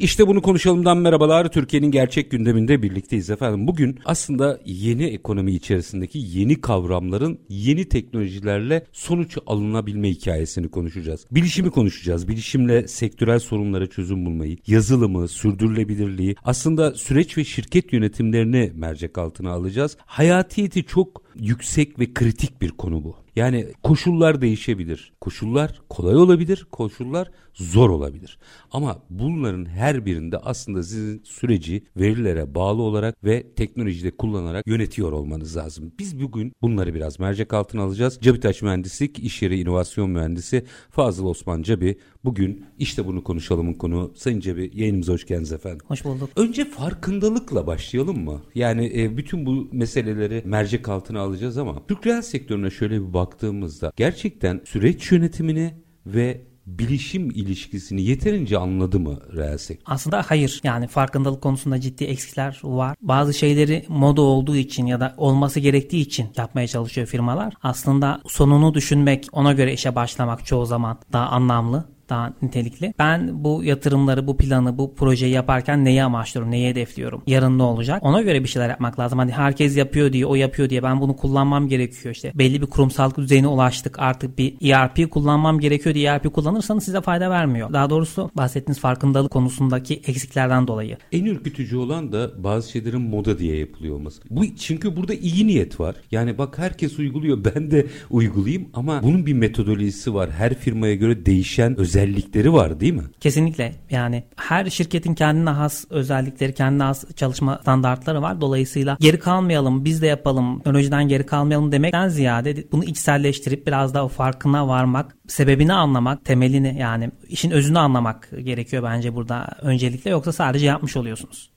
İşte bunu konuşalımdan merhabalar. Türkiye'nin gerçek gündeminde birlikteyiz efendim. Bugün aslında yeni ekonomi içerisindeki yeni kavramların yeni teknolojilerle sonuç alınabilme hikayesini konuşacağız. Bilişimi konuşacağız. Bilişimle sektörel sorunlara çözüm bulmayı, yazılımı, sürdürülebilirliği, aslında süreç ve şirket yönetimlerini mercek altına alacağız. Hayatiyeti çok yüksek ve kritik bir konu bu. Yani koşullar değişebilir. Koşullar kolay olabilir, koşullar zor olabilir. Ama bunların her birinde aslında sizin süreci verilere bağlı olarak ve teknolojide kullanarak yönetiyor olmanız lazım. Biz bugün bunları biraz mercek altına alacağız. Cabitaş Mühendislik İş Yeri İnovasyon Mühendisi Fazıl Osman Cabi bugün işte bunu konuşalımın konu. Sayın Cabi yayınımıza hoş geldiniz efendim. Hoş bulduk. Önce farkındalıkla başlayalım mı? Yani e, bütün bu meseleleri mercek altına alacağız ama Türk reel sektörüne şöyle bir baktığımızda gerçekten süreç yönetimini ve bilişim ilişkisini yeterince anladı mı reel sektör? Aslında hayır. Yani farkındalık konusunda ciddi eksikler var. Bazı şeyleri moda olduğu için ya da olması gerektiği için yapmaya çalışıyor firmalar. Aslında sonunu düşünmek, ona göre işe başlamak çoğu zaman daha anlamlı daha nitelikli. Ben bu yatırımları, bu planı, bu projeyi yaparken neyi amaçlıyorum, neyi hedefliyorum? Yarın ne olacak? Ona göre bir şeyler yapmak lazım. Hani herkes yapıyor diye, o yapıyor diye ben bunu kullanmam gerekiyor. İşte belli bir kurumsal düzeyine ulaştık. Artık bir ERP kullanmam gerekiyor diye ERP kullanırsanız size fayda vermiyor. Daha doğrusu bahsettiğiniz farkındalık konusundaki eksiklerden dolayı. En ürkütücü olan da bazı şeylerin moda diye yapılıyor olması. Bu çünkü burada iyi niyet var. Yani bak herkes uyguluyor ben de uygulayayım ama bunun bir metodolojisi var. Her firmaya göre değişen özel özellikleri var değil mi? Kesinlikle. Yani her şirketin kendine has özellikleri, kendine has çalışma standartları var. Dolayısıyla geri kalmayalım, biz de yapalım, teknolojiden geri kalmayalım demekten ziyade bunu içselleştirip biraz daha farkına varmak, sebebini anlamak, temelini yani işin özünü anlamak gerekiyor bence burada öncelikle. Yoksa sadece yapmış oluyorsunuz.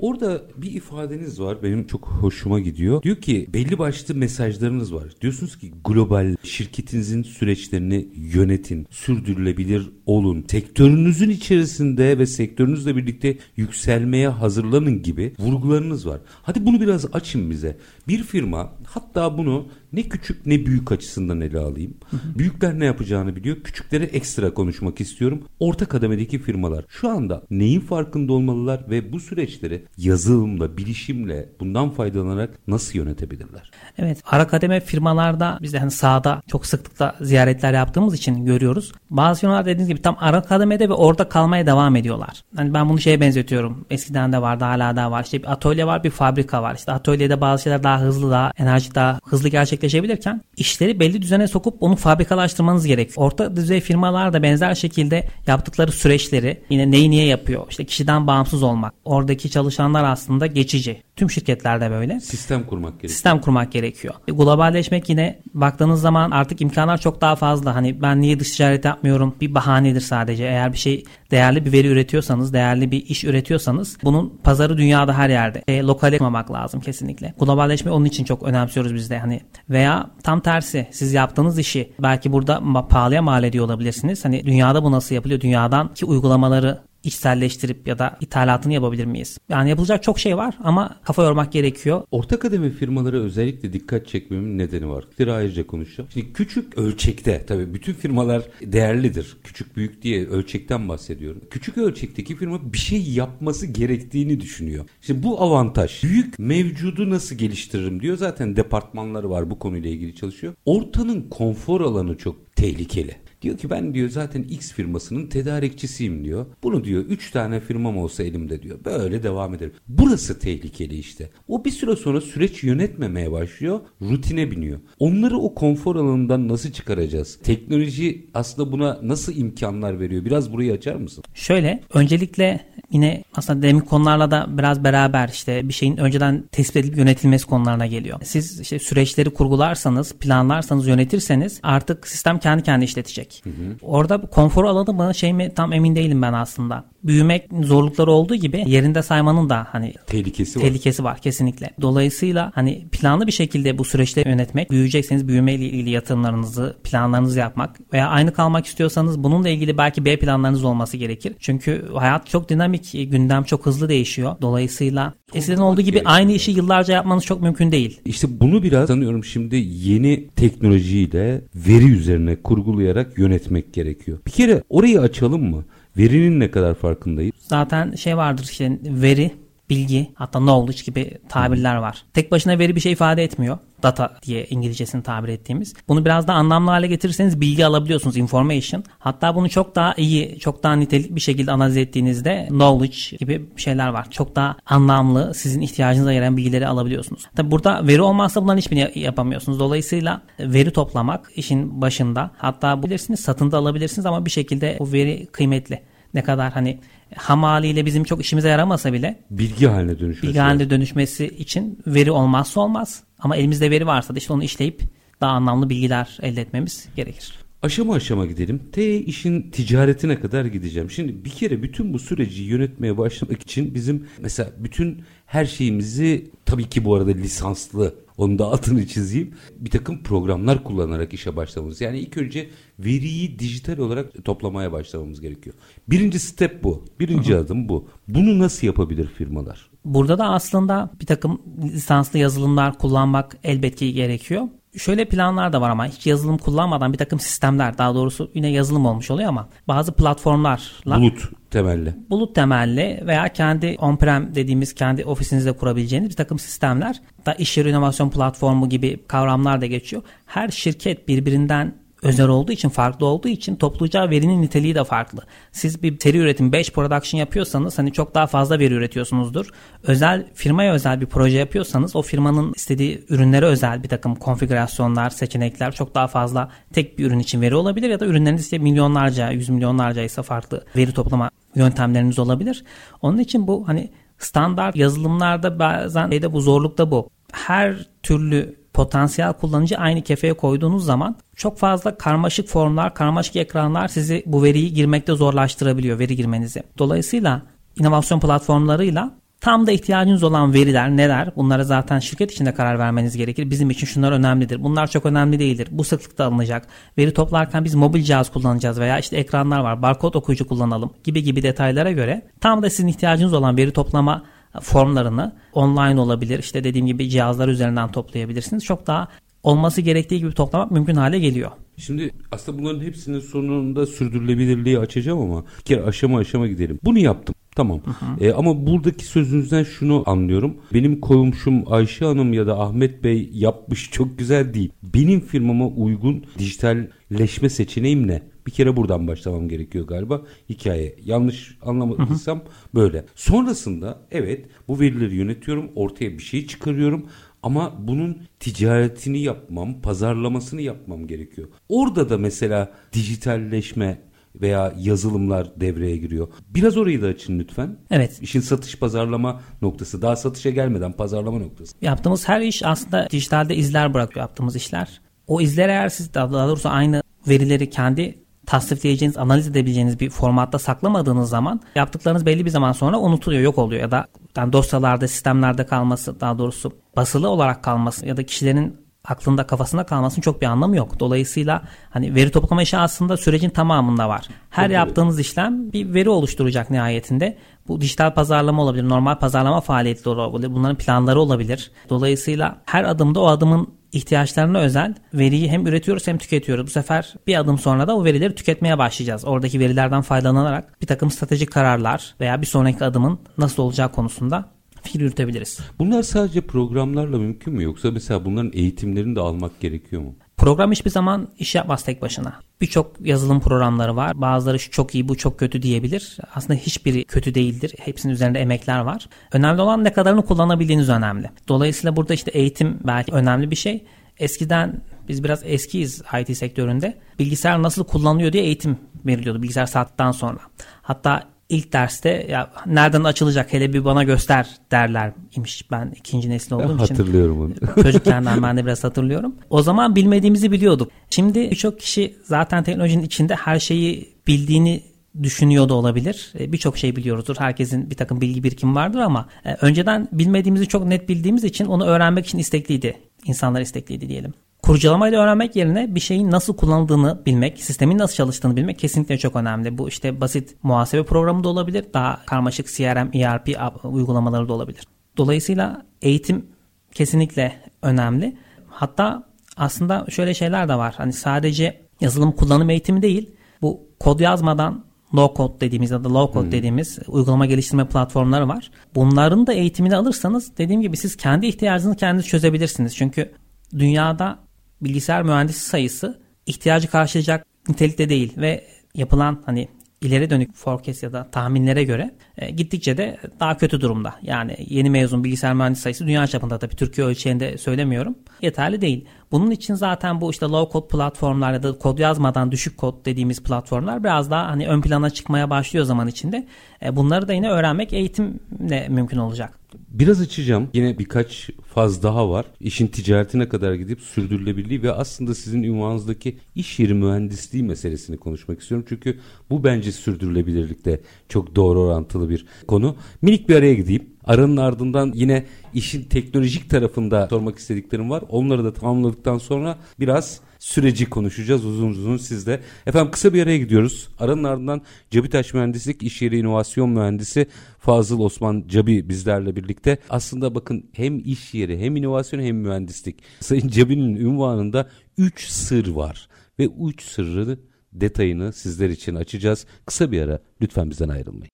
Orada bir ifadeniz var benim çok hoşuma gidiyor. Diyor ki belli başlı mesajlarınız var. Diyorsunuz ki global şirketinizin süreçlerini yönetin, sürdürülebilir olun. Sektörünüzün içerisinde ve sektörünüzle birlikte yükselmeye hazırlanın gibi vurgularınız var. Hadi bunu biraz açın bize. Bir firma hatta bunu ne küçük ne büyük açısından ele alayım. Büyükler ne yapacağını biliyor. Küçüklere ekstra konuşmak istiyorum. Orta kademedeki firmalar şu anda neyin farkında olmalılar ve bu süreçleri yazılımla, bilişimle bundan faydalanarak nasıl yönetebilirler? Evet, ara kademe firmalarda biz de hani sahada çok sıklıkla ziyaretler yaptığımız için görüyoruz. Bazı firmalar dediğiniz gibi tam ara kademede ve orada kalmaya devam ediyorlar. Hani ben bunu şeye benzetiyorum. Eskiden de vardı, hala da var. İşte bir atölye var, bir fabrika var. İşte atölyede bazı şeyler daha hızlı, daha enerji daha hızlı gerçekleşebilirken işleri belli düzene sokup onu fabrikalaştırmanız gerek. Orta düzey firmalar da benzer şekilde yaptıkları süreçleri yine neyi niye yapıyor? İşte kişiden bağımsız olmak. Oradaki çalışanlar aslında geçici. Tüm şirketlerde böyle. Sistem kurmak gerekiyor. Sistem kurmak gerekiyor. E, globalleşmek yine baktığınız zaman artık imkanlar çok daha fazla. Hani ben niye dış ticaret yapmıyorum bir bahanedir sadece. Eğer bir şey değerli bir veri üretiyorsanız, değerli bir iş üretiyorsanız bunun pazarı dünyada her yerde. E, lokale yapmamak lazım kesinlikle. Globalleşme onun için çok önemsiyoruz biz de. Hani veya tam tersi siz yaptığınız işi belki burada pahalıya mal ediyor olabilirsiniz. Hani dünyada bu nasıl yapılıyor? Dünyadan ki uygulamaları içselleştirip ya da ithalatını yapabilir miyiz? Yani yapılacak çok şey var ama kafa yormak gerekiyor. Orta kademe firmalara özellikle dikkat çekmemin nedeni var. Bir ayrıca konuşacağım. Şimdi küçük ölçekte tabii bütün firmalar değerlidir. Küçük büyük diye ölçekten bahsediyorum. Küçük ölçekteki firma bir şey yapması gerektiğini düşünüyor. Şimdi bu avantaj. Büyük mevcudu nasıl geliştiririm diyor. Zaten departmanları var bu konuyla ilgili çalışıyor. Ortanın konfor alanı çok tehlikeli. Diyor ki ben diyor zaten X firmasının tedarikçisiyim diyor. Bunu diyor 3 tane firmam olsa elimde diyor. Böyle devam ederim. Burası tehlikeli işte. O bir süre sonra süreç yönetmemeye başlıyor. Rutine biniyor. Onları o konfor alanından nasıl çıkaracağız? Teknoloji aslında buna nasıl imkanlar veriyor? Biraz burayı açar mısın? Şöyle öncelikle yine aslında demin konularla da biraz beraber işte bir şeyin önceden tespit edilip yönetilmesi konularına geliyor. Siz işte süreçleri kurgularsanız, planlarsanız, yönetirseniz artık sistem kendi kendi işletecek. Hı hı. Orada konfor alanı mı şey mi tam emin değilim ben aslında. Büyümek zorlukları olduğu gibi yerinde saymanın da hani tehlikesi var. Tehlikesi var kesinlikle. Dolayısıyla hani planlı bir şekilde bu süreçleri yönetmek, büyüyecekseniz büyümeyle ilgili yatırımlarınızı, planlarınızı yapmak veya aynı kalmak istiyorsanız bununla ilgili belki B planlarınız olması gerekir. Çünkü hayat çok dinamik, gündem çok hızlı değişiyor. Dolayısıyla eskiden olduğu gibi aynı işi yıllarca yapmanız çok mümkün değil. İşte bunu biraz sanıyorum şimdi yeni teknolojiyle veri üzerine kurgulayarak yönetmek gerekiyor. Bir kere orayı açalım mı? Verinin ne kadar farkındayız? Zaten şey vardır işte veri bilgi hatta knowledge gibi tabirler var. Tek başına veri bir şey ifade etmiyor. Data diye İngilizcesini tabir ettiğimiz. Bunu biraz daha anlamlı hale getirirseniz bilgi alabiliyorsunuz. Information. Hatta bunu çok daha iyi, çok daha nitelik bir şekilde analiz ettiğinizde knowledge gibi şeyler var. Çok daha anlamlı, sizin ihtiyacınıza yarayan bilgileri alabiliyorsunuz. Tabi burada veri olmazsa bunların hiçbirini yapamıyorsunuz. Dolayısıyla veri toplamak işin başında. Hatta bilirsiniz satın da alabilirsiniz ama bir şekilde bu veri kıymetli. Ne kadar hani ham haliyle bizim çok işimize yaramasa bile bilgi haline dönüşmesi. Bilgi haline dönüşmesi için veri olmazsa olmaz. Ama elimizde veri varsa da işte onu işleyip daha anlamlı bilgiler elde etmemiz gerekir. Aşama aşama gidelim. T işin ticaretine kadar gideceğim. Şimdi bir kere bütün bu süreci yönetmeye başlamak için bizim mesela bütün her şeyimizi tabii ki bu arada lisanslı onu da altını çizeyim. Bir takım programlar kullanarak işe başlamamız. Yani ilk önce veriyi dijital olarak toplamaya başlamamız gerekiyor. Birinci step bu. Birinci Hı-hı. adım bu. Bunu nasıl yapabilir firmalar? Burada da aslında bir takım lisanslı yazılımlar kullanmak elbette gerekiyor. Şöyle planlar da var ama hiç yazılım kullanmadan bir takım sistemler daha doğrusu yine yazılım olmuş oluyor ama bazı platformlarla bulut temelli bulut temelli veya kendi on-prem dediğimiz kendi ofisinizde kurabileceğiniz bir takım sistemler da iş yeri inovasyon platformu gibi kavramlar da geçiyor. Her şirket birbirinden özel olduğu için, farklı olduğu için toplayacağı verinin niteliği de farklı. Siz bir seri üretim, batch production yapıyorsanız hani çok daha fazla veri üretiyorsunuzdur. Özel firmaya özel bir proje yapıyorsanız o firmanın istediği ürünlere özel bir takım konfigürasyonlar, seçenekler çok daha fazla tek bir ürün için veri olabilir ya da ürünleriniz işte milyonlarca, yüz milyonlarca ise farklı veri toplama yöntemleriniz olabilir. Onun için bu hani standart yazılımlarda bazen şeyde bu zorlukta bu. Her türlü potansiyel kullanıcı aynı kefeye koyduğunuz zaman çok fazla karmaşık formlar, karmaşık ekranlar sizi bu veriyi girmekte zorlaştırabiliyor veri girmenizi. Dolayısıyla inovasyon platformlarıyla tam da ihtiyacınız olan veriler neler? Bunlara zaten şirket içinde karar vermeniz gerekir. Bizim için şunlar önemlidir. Bunlar çok önemli değildir. Bu sıklıkta alınacak. Veri toplarken biz mobil cihaz kullanacağız veya işte ekranlar var. Barkod okuyucu kullanalım gibi gibi detaylara göre tam da sizin ihtiyacınız olan veri toplama formlarını online olabilir. İşte dediğim gibi cihazlar üzerinden toplayabilirsiniz. Çok daha olması gerektiği gibi toplamak mümkün hale geliyor. Şimdi aslında bunların hepsinin sonunda sürdürülebilirliği açacağım ama bir kere aşama aşama gidelim. Bunu yaptım. Tamam. Hı hı. E, ama buradaki sözünüzden şunu anlıyorum. Benim komşum Ayşe Hanım ya da Ahmet Bey yapmış çok güzel değil. Benim firmama uygun dijitalleşme seçeneğim ne? Bir kere buradan başlamam gerekiyor galiba hikaye. Yanlış anlamadıysam hı hı. böyle. Sonrasında evet bu verileri yönetiyorum. Ortaya bir şey çıkarıyorum. Ama bunun ticaretini yapmam, pazarlamasını yapmam gerekiyor. Orada da mesela dijitalleşme veya yazılımlar devreye giriyor. Biraz orayı da açın lütfen. Evet. İşin satış pazarlama noktası. Daha satışa gelmeden pazarlama noktası. Yaptığımız her iş aslında dijitalde izler bırakıyor yaptığımız işler. O izler eğer siz daha doğrusu aynı verileri kendi tasnifleyeceğiniz, analiz edebileceğiniz bir formatta saklamadığınız zaman yaptıklarınız belli bir zaman sonra unutuluyor, yok oluyor ya da yani dosyalarda, sistemlerde kalması, daha doğrusu basılı olarak kalması ya da kişilerin aklında kafasında kalmasının çok bir anlamı yok. Dolayısıyla hani veri toplama işi aslında sürecin tamamında var. Her Tabii. yaptığınız işlem bir veri oluşturacak nihayetinde. Bu dijital pazarlama olabilir, normal pazarlama faaliyetleri olabilir, bunların planları olabilir. Dolayısıyla her adımda o adımın ihtiyaçlarına özel veriyi hem üretiyoruz hem tüketiyoruz. Bu sefer bir adım sonra da o verileri tüketmeye başlayacağız. Oradaki verilerden faydalanarak bir takım stratejik kararlar veya bir sonraki adımın nasıl olacağı konusunda fikir yürütebiliriz. Bunlar sadece programlarla mümkün mü yoksa mesela bunların eğitimlerini de almak gerekiyor mu? Program hiçbir zaman iş yapmaz tek başına. Birçok yazılım programları var. Bazıları şu çok iyi bu çok kötü diyebilir. Aslında hiçbiri kötü değildir. Hepsinin üzerinde emekler var. Önemli olan ne kadarını kullanabildiğiniz önemli. Dolayısıyla burada işte eğitim belki önemli bir şey. Eskiden biz biraz eskiyiz IT sektöründe. Bilgisayar nasıl kullanılıyor diye eğitim veriliyordu bilgisayar saatten sonra. Hatta ilk derste ya nereden açılacak hele bir bana göster derler imiş. Ben ikinci nesil olduğum ben için. Hatırlıyorum onu. Çocukken ben de biraz hatırlıyorum. O zaman bilmediğimizi biliyorduk. Şimdi birçok kişi zaten teknolojinin içinde her şeyi bildiğini düşünüyor da olabilir. E, birçok şey biliyoruzdur. Herkesin bir takım bilgi birikimi vardır ama e, önceden bilmediğimizi çok net bildiğimiz için onu öğrenmek için istekliydi. İnsanlar istekliydi diyelim. Kurcalamayla öğrenmek yerine bir şeyin nasıl kullanıldığını bilmek, sistemin nasıl çalıştığını bilmek kesinlikle çok önemli. Bu işte basit muhasebe programı da olabilir, daha karmaşık CRM, ERP uygulamaları da olabilir. Dolayısıyla eğitim kesinlikle önemli. Hatta aslında şöyle şeyler de var. Hani sadece yazılım kullanım eğitimi değil, bu kod yazmadan low code dediğimiz ya da low code hmm. dediğimiz uygulama geliştirme platformları var. Bunların da eğitimini alırsanız dediğim gibi siz kendi ihtiyacınızı kendiniz çözebilirsiniz. Çünkü dünyada bilgisayar mühendisi sayısı ihtiyacı karşılayacak nitelikte değil ve yapılan hani ileri dönük forecast ya da tahminlere göre e, gittikçe de daha kötü durumda. Yani yeni mezun bilgisayar mühendisi sayısı dünya çapında tabii Türkiye ölçeğinde söylemiyorum. Yeterli değil. Bunun için zaten bu işte low code platformlar ya da kod yazmadan düşük kod dediğimiz platformlar biraz daha hani ön plana çıkmaya başlıyor zaman içinde. E, bunları da yine öğrenmek eğitimle mümkün olacak. Biraz açacağım. Yine birkaç faz daha var. İşin ticaretine kadar gidip sürdürülebilirliği ve aslında sizin ünvanınızdaki iş yeri mühendisliği meselesini konuşmak istiyorum. Çünkü bu bence sürdürülebilirlikte çok doğru orantılı bir konu. Minik bir araya gideyim. Aranın ardından yine işin teknolojik tarafında sormak istediklerim var. Onları da tamamladıktan sonra biraz süreci konuşacağız uzun uzun sizle. Efendim kısa bir araya gidiyoruz. Aranın ardından Cabitaş Mühendislik İş Yeri İnovasyon Mühendisi Fazıl Osman Cabi bizlerle birlikte. Aslında bakın hem iş yeri hem inovasyon hem mühendislik. Sayın Cabi'nin ünvanında 3 sır var ve 3 sırrı detayını sizler için açacağız. Kısa bir ara lütfen bizden ayrılmayın.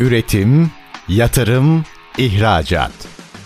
Üretim, yatırım, ihracat.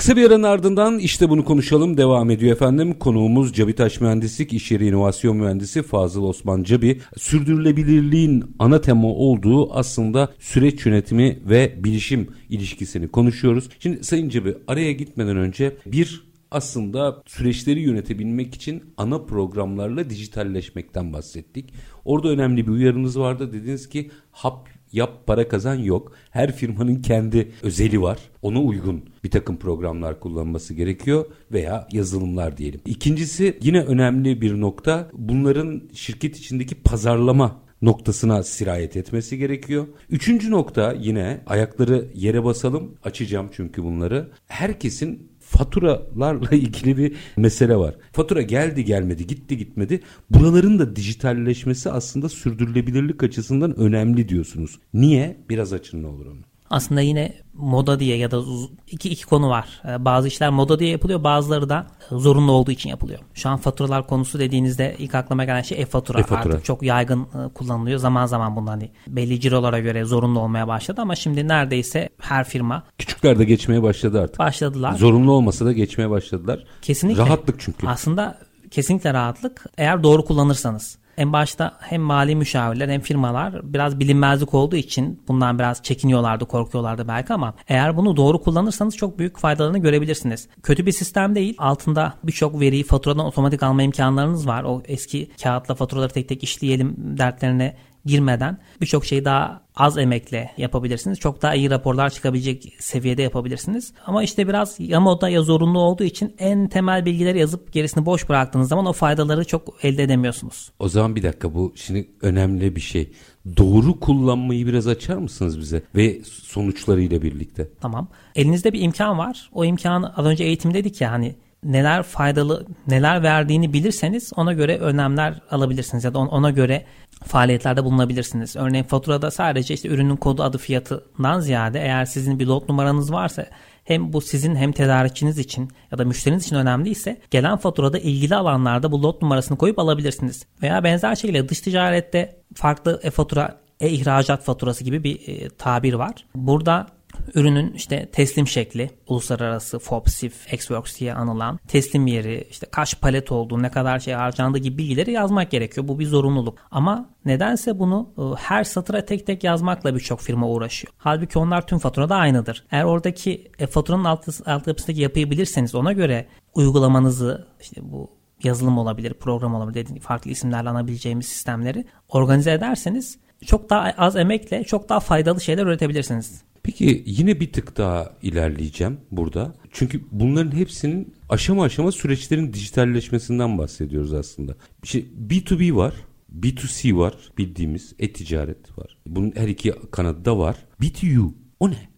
Kısa bir aranın ardından işte bunu konuşalım devam ediyor efendim. Konuğumuz Cabitaş Mühendislik İş Yeri İnovasyon Mühendisi Fazıl Osman Cabi. Sürdürülebilirliğin ana tema olduğu aslında süreç yönetimi ve bilişim ilişkisini konuşuyoruz. Şimdi Sayın Cabi araya gitmeden önce bir aslında süreçleri yönetebilmek için ana programlarla dijitalleşmekten bahsettik. Orada önemli bir uyarınız vardı. Dediniz ki hap yap para kazan yok. Her firmanın kendi özeli var. Ona uygun bir takım programlar kullanması gerekiyor veya yazılımlar diyelim. İkincisi yine önemli bir nokta bunların şirket içindeki pazarlama noktasına sirayet etmesi gerekiyor. Üçüncü nokta yine ayakları yere basalım açacağım çünkü bunları. Herkesin faturalarla ilgili bir mesele var. Fatura geldi gelmedi gitti gitmedi. Buraların da dijitalleşmesi aslında sürdürülebilirlik açısından önemli diyorsunuz. Niye? Biraz açın ne olur onu. Aslında yine moda diye ya da iki, iki konu var. Ee, bazı işler moda diye yapılıyor bazıları da zorunlu olduğu için yapılıyor. Şu an faturalar konusu dediğinizde ilk aklıma gelen şey e-fatura. E-fatura. Artık çok yaygın e, kullanılıyor. Zaman zaman bundan hani belli cirolara göre zorunlu olmaya başladı ama şimdi neredeyse her firma. Küçükler de geçmeye başladı artık. Başladılar. Zorunlu olmasa da geçmeye başladılar. Kesinlikle. Rahatlık çünkü. Aslında kesinlikle rahatlık eğer doğru kullanırsanız en başta hem mali müşavirler hem firmalar biraz bilinmezlik olduğu için bundan biraz çekiniyorlardı, korkuyorlardı belki ama eğer bunu doğru kullanırsanız çok büyük faydalarını görebilirsiniz. Kötü bir sistem değil. Altında birçok veriyi faturadan otomatik alma imkanlarınız var. O eski kağıtla faturaları tek tek işleyelim dertlerine girmeden birçok şeyi daha az emekle yapabilirsiniz. Çok daha iyi raporlar çıkabilecek seviyede yapabilirsiniz. Ama işte biraz ya moda ya zorunlu olduğu için en temel bilgileri yazıp gerisini boş bıraktığınız zaman o faydaları çok elde edemiyorsunuz. O zaman bir dakika bu şimdi önemli bir şey. Doğru kullanmayı biraz açar mısınız bize ve sonuçlarıyla birlikte? Tamam. Elinizde bir imkan var. O imkanı az önce eğitim dedik ya hani neler faydalı, neler verdiğini bilirseniz ona göre önlemler alabilirsiniz ya da ona göre faaliyetlerde bulunabilirsiniz. Örneğin faturada sadece işte ürünün kodu adı fiyatından ziyade eğer sizin bir lot numaranız varsa hem bu sizin hem tedarikçiniz için ya da müşteriniz için önemliyse gelen faturada ilgili alanlarda bu lot numarasını koyup alabilirsiniz. Veya benzer şekilde dış ticarette farklı e-fatura, e-ihracat faturası gibi bir e, tabir var. Burada ürünün işte teslim şekli, uluslararası FOBSIF, XWorks diye anılan teslim yeri, işte kaç palet olduğu, ne kadar şey harcandığı gibi bilgileri yazmak gerekiyor. Bu bir zorunluluk. Ama nedense bunu e, her satıra tek tek yazmakla birçok firma uğraşıyor. Halbuki onlar tüm faturada aynıdır. Eğer oradaki e, faturanın alt, alt yapısındaki yapıyı bilirseniz ona göre uygulamanızı işte bu yazılım olabilir, program olabilir, dediğim farklı isimlerle anabileceğimiz sistemleri organize ederseniz çok daha az emekle çok daha faydalı şeyler üretebilirsiniz. Peki yine bir tık daha ilerleyeceğim burada. Çünkü bunların hepsinin aşama aşama süreçlerin dijitalleşmesinden bahsediyoruz aslında. İşte B2B var, B2C var bildiğimiz e-ticaret var. Bunun her iki kanadı da var. B2U o ne?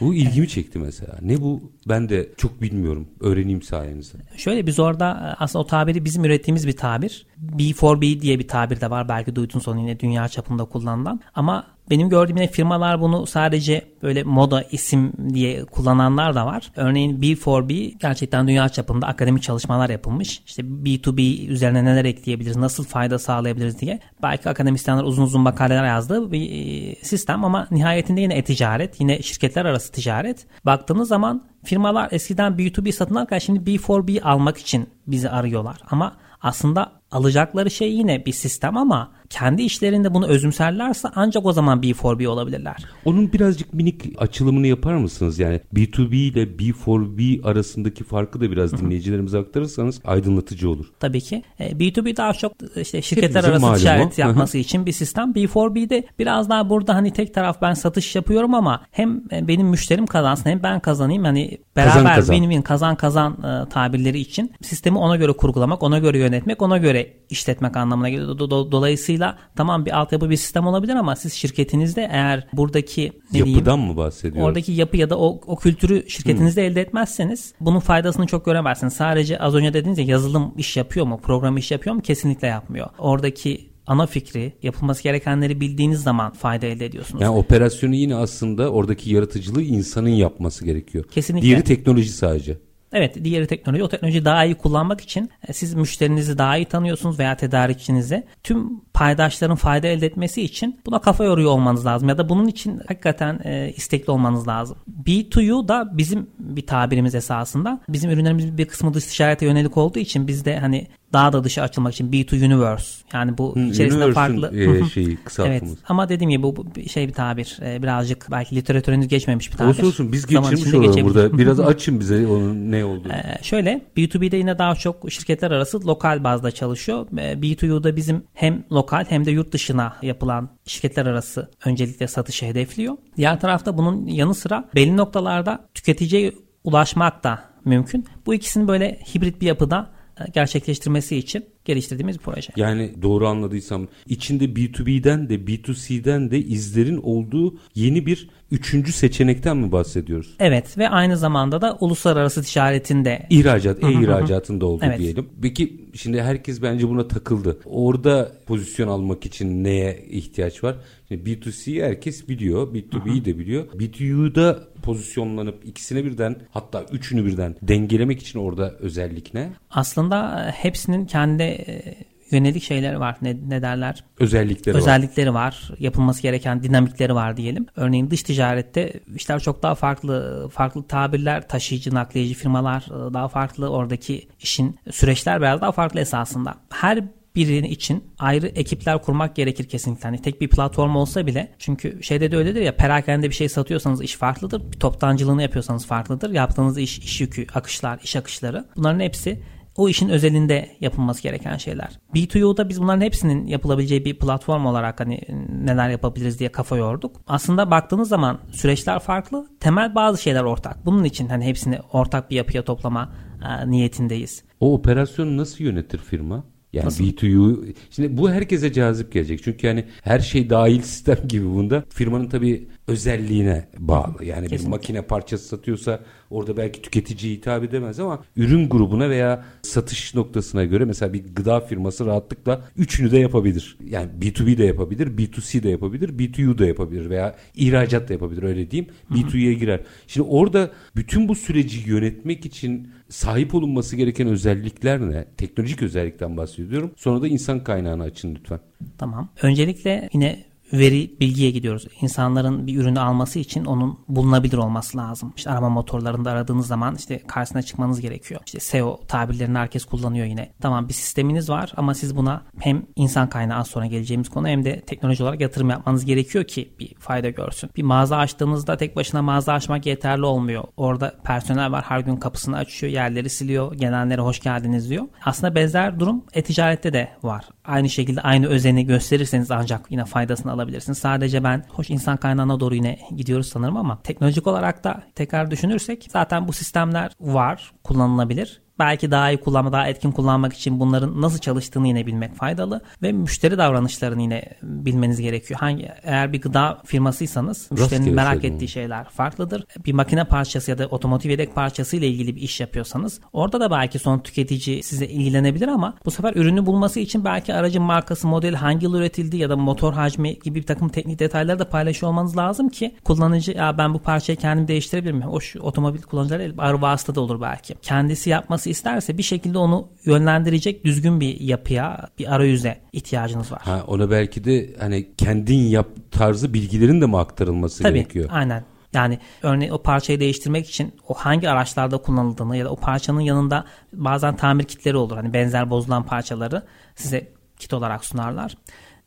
Bu ilgimi çekti mesela. Ne bu? Ben de çok bilmiyorum. Öğreneyim sayenizde. Şöyle biz orada aslında o tabiri bizim ürettiğimiz bir tabir. B4B diye bir tabir de var. Belki duydun sonra yine dünya çapında kullanılan. Ama benim gördüğüm yine firmalar bunu sadece böyle moda isim diye kullananlar da var. Örneğin B4B gerçekten dünya çapında akademik çalışmalar yapılmış. İşte B2B üzerine neler ekleyebiliriz, nasıl fayda sağlayabiliriz diye. Belki akademisyenler uzun uzun makaleler yazdığı bir e, sistem ama nihayetinde yine e-ticaret, yine şirketler arası ticaret. Baktığınız zaman firmalar eskiden B2B satın alırken şimdi B4B almak için bizi arıyorlar. Ama aslında alacakları şey yine bir sistem ama kendi işlerinde bunu özümserlerse ancak o zaman B4B olabilirler. Onun birazcık minik açılımını yapar mısınız? Yani B2B ile B4B arasındaki farkı da biraz dinleyicilerimize aktarırsanız aydınlatıcı olur. Tabii ki. B2B daha çok işte şirketler Hepimizin arası ticaret yapması için bir sistem. B4B'de biraz daha burada hani tek taraf ben satış yapıyorum ama hem benim müşterim kazansın hem ben kazanayım. Hani beraber kazan kazan. win-win kazan kazan e, tabirleri için sistemi ona göre kurgulamak, ona göre yönetmek, ona göre işletmek anlamına geliyor. Dolayısıyla Dolayısıyla tamam bir altyapı bir sistem olabilir ama siz şirketinizde eğer buradaki ne yapıdan diyeyim, mı bahsediyoruz? Oradaki yapı ya da o, o kültürü şirketinizde hmm. elde etmezseniz bunun faydasını çok göremezsiniz. Sadece az önce dediğiniz ya yazılım iş yapıyor mu, program iş yapıyor mu? Kesinlikle yapmıyor. Oradaki ana fikri, yapılması gerekenleri bildiğiniz zaman fayda elde ediyorsunuz. Yani operasyonu yine aslında oradaki yaratıcılığı insanın yapması gerekiyor. Kesinlikle. Diğeri teknoloji sadece. Evet diğeri teknoloji. O teknolojiyi daha iyi kullanmak için e, siz müşterinizi daha iyi tanıyorsunuz veya tedarikçinizi. Tüm paydaşların fayda elde etmesi için buna kafa yoruyor olmanız lazım. Ya da bunun için hakikaten e, istekli olmanız lazım. B2U da bizim bir tabirimiz esasında. Bizim ürünlerimizin bir kısmı dış ticarete yönelik olduğu için biz de hani daha da dışa açılmak için B2 Universe yani bu Hı, içerisinde farklı e, şeyi evet ama dediğim gibi bu, bu şey bir tabir e, birazcık belki literatürünüz geçmemiş bir tabir. Olsun olsun biz geçirmiş olalım burada biraz açın bize onun ne olduğunu. E, şöyle B2B'de yine daha çok şirketler arası lokal bazda çalışıyor. E, B2U'da bizim hem lokal hem de yurt dışına yapılan şirketler arası öncelikle satışı hedefliyor. Diğer tarafta bunun yanı sıra belli noktalarda tüketiciye ulaşmak da mümkün. Bu ikisini böyle hibrit bir yapıda gerçekleştirmesi için geliştirdiğimiz bir proje. Yani doğru anladıysam içinde B2B'den de B2C'den de izlerin olduğu yeni bir üçüncü seçenekten mi bahsediyoruz? Evet ve aynı zamanda da uluslararası ticaretinde ihracat, e-ihracatında oldu evet. diyelim. Peki şimdi herkes bence buna takıldı. Orada pozisyon almak için neye ihtiyaç var? Şimdi B2C'yi herkes biliyor, B2B'yi de biliyor. B2U'da pozisyonlanıp ikisini birden hatta üçünü birden dengelemek için orada özellik ne? Aslında hepsinin kendi e, yönelik şeyler var. Ne, ne derler? Özellikleri, Özellikleri var. var. Yapılması gereken dinamikleri var diyelim. Örneğin dış ticarette işler çok daha farklı. Farklı tabirler, taşıyıcı, nakliyeci firmalar e, daha farklı. Oradaki işin süreçler biraz daha farklı esasında. Her birinin için ayrı ekipler kurmak gerekir kesinlikle. Hani tek bir platform olsa bile çünkü şeyde de öyledir ya perakende bir şey satıyorsanız iş farklıdır. Bir toptancılığını yapıyorsanız farklıdır. Yaptığınız iş, iş yükü, akışlar, iş akışları bunların hepsi o işin özelinde yapılması gereken şeyler. B2U'da biz bunların hepsinin yapılabileceği bir platform olarak hani neler yapabiliriz diye kafa yorduk. Aslında baktığınız zaman süreçler farklı. Temel bazı şeyler ortak. Bunun için hani hepsini ortak bir yapıya toplama e, niyetindeyiz. O operasyonu nasıl yönetir firma? Yani Nasıl? B2U şimdi bu herkese cazip gelecek. Çünkü yani her şey dahil sistem gibi bunda. Firmanın tabii özelliğine bağlı. Yani Kesinlikle. bir makine parçası satıyorsa orada belki tüketiciye hitap edemez ama ürün grubuna veya satış noktasına göre mesela bir gıda firması rahatlıkla üçünü de yapabilir. Yani B2B de yapabilir, B2C de yapabilir, B2U da yapabilir veya ihracat da yapabilir öyle diyeyim. B2'ye girer. Şimdi orada bütün bu süreci yönetmek için sahip olunması gereken özellikler ne? Teknolojik özellikten bahsediyorum. Sonra da insan kaynağını açın lütfen. Tamam. Öncelikle yine veri bilgiye gidiyoruz. İnsanların bir ürünü alması için onun bulunabilir olması lazım. İşte arama motorlarında aradığınız zaman işte karşısına çıkmanız gerekiyor. İşte SEO tabirlerini herkes kullanıyor yine. Tamam bir sisteminiz var ama siz buna hem insan kaynağı az sonra geleceğimiz konu hem de teknoloji olarak yatırım yapmanız gerekiyor ki bir fayda görsün. Bir mağaza açtığınızda tek başına mağaza açmak yeterli olmuyor. Orada personel var her gün kapısını açıyor, yerleri siliyor, gelenlere hoş geldiniz diyor. Aslında benzer durum e-ticarette de var. Aynı şekilde aynı özeni gösterirseniz ancak yine faydasını alabilirsiniz. Sadece ben hoş insan kaynağına doğru yine gidiyoruz sanırım ama teknolojik olarak da tekrar düşünürsek zaten bu sistemler var, kullanılabilir belki daha iyi kullanma, daha etkin kullanmak için bunların nasıl çalıştığını yine bilmek faydalı ve müşteri davranışlarını yine bilmeniz gerekiyor. Hangi eğer bir gıda firmasıysanız müşterinin merak ettiği şeyler farklıdır. Bir makine parçası ya da otomotiv yedek parçası ile ilgili bir iş yapıyorsanız orada da belki son tüketici size ilgilenebilir ama bu sefer ürünü bulması için belki aracın markası, modeli, hangi yıl üretildi ya da motor hacmi gibi bir takım teknik detayları da paylaşıyor olmanız lazım ki kullanıcı ya ben bu parçayı kendim değiştirebilir miyim? O şu otomobil kullanıcıları arı vasıta da olur belki. Kendisi yapması isterse bir şekilde onu yönlendirecek düzgün bir yapıya, bir arayüze ihtiyacınız var. Ha, ona belki de hani kendin yap tarzı bilgilerin de mi aktarılması Tabii, gerekiyor? aynen. Yani örneğin o parçayı değiştirmek için o hangi araçlarda kullanıldığını ya da o parçanın yanında bazen tamir kitleri olur. Hani benzer bozulan parçaları size kit olarak sunarlar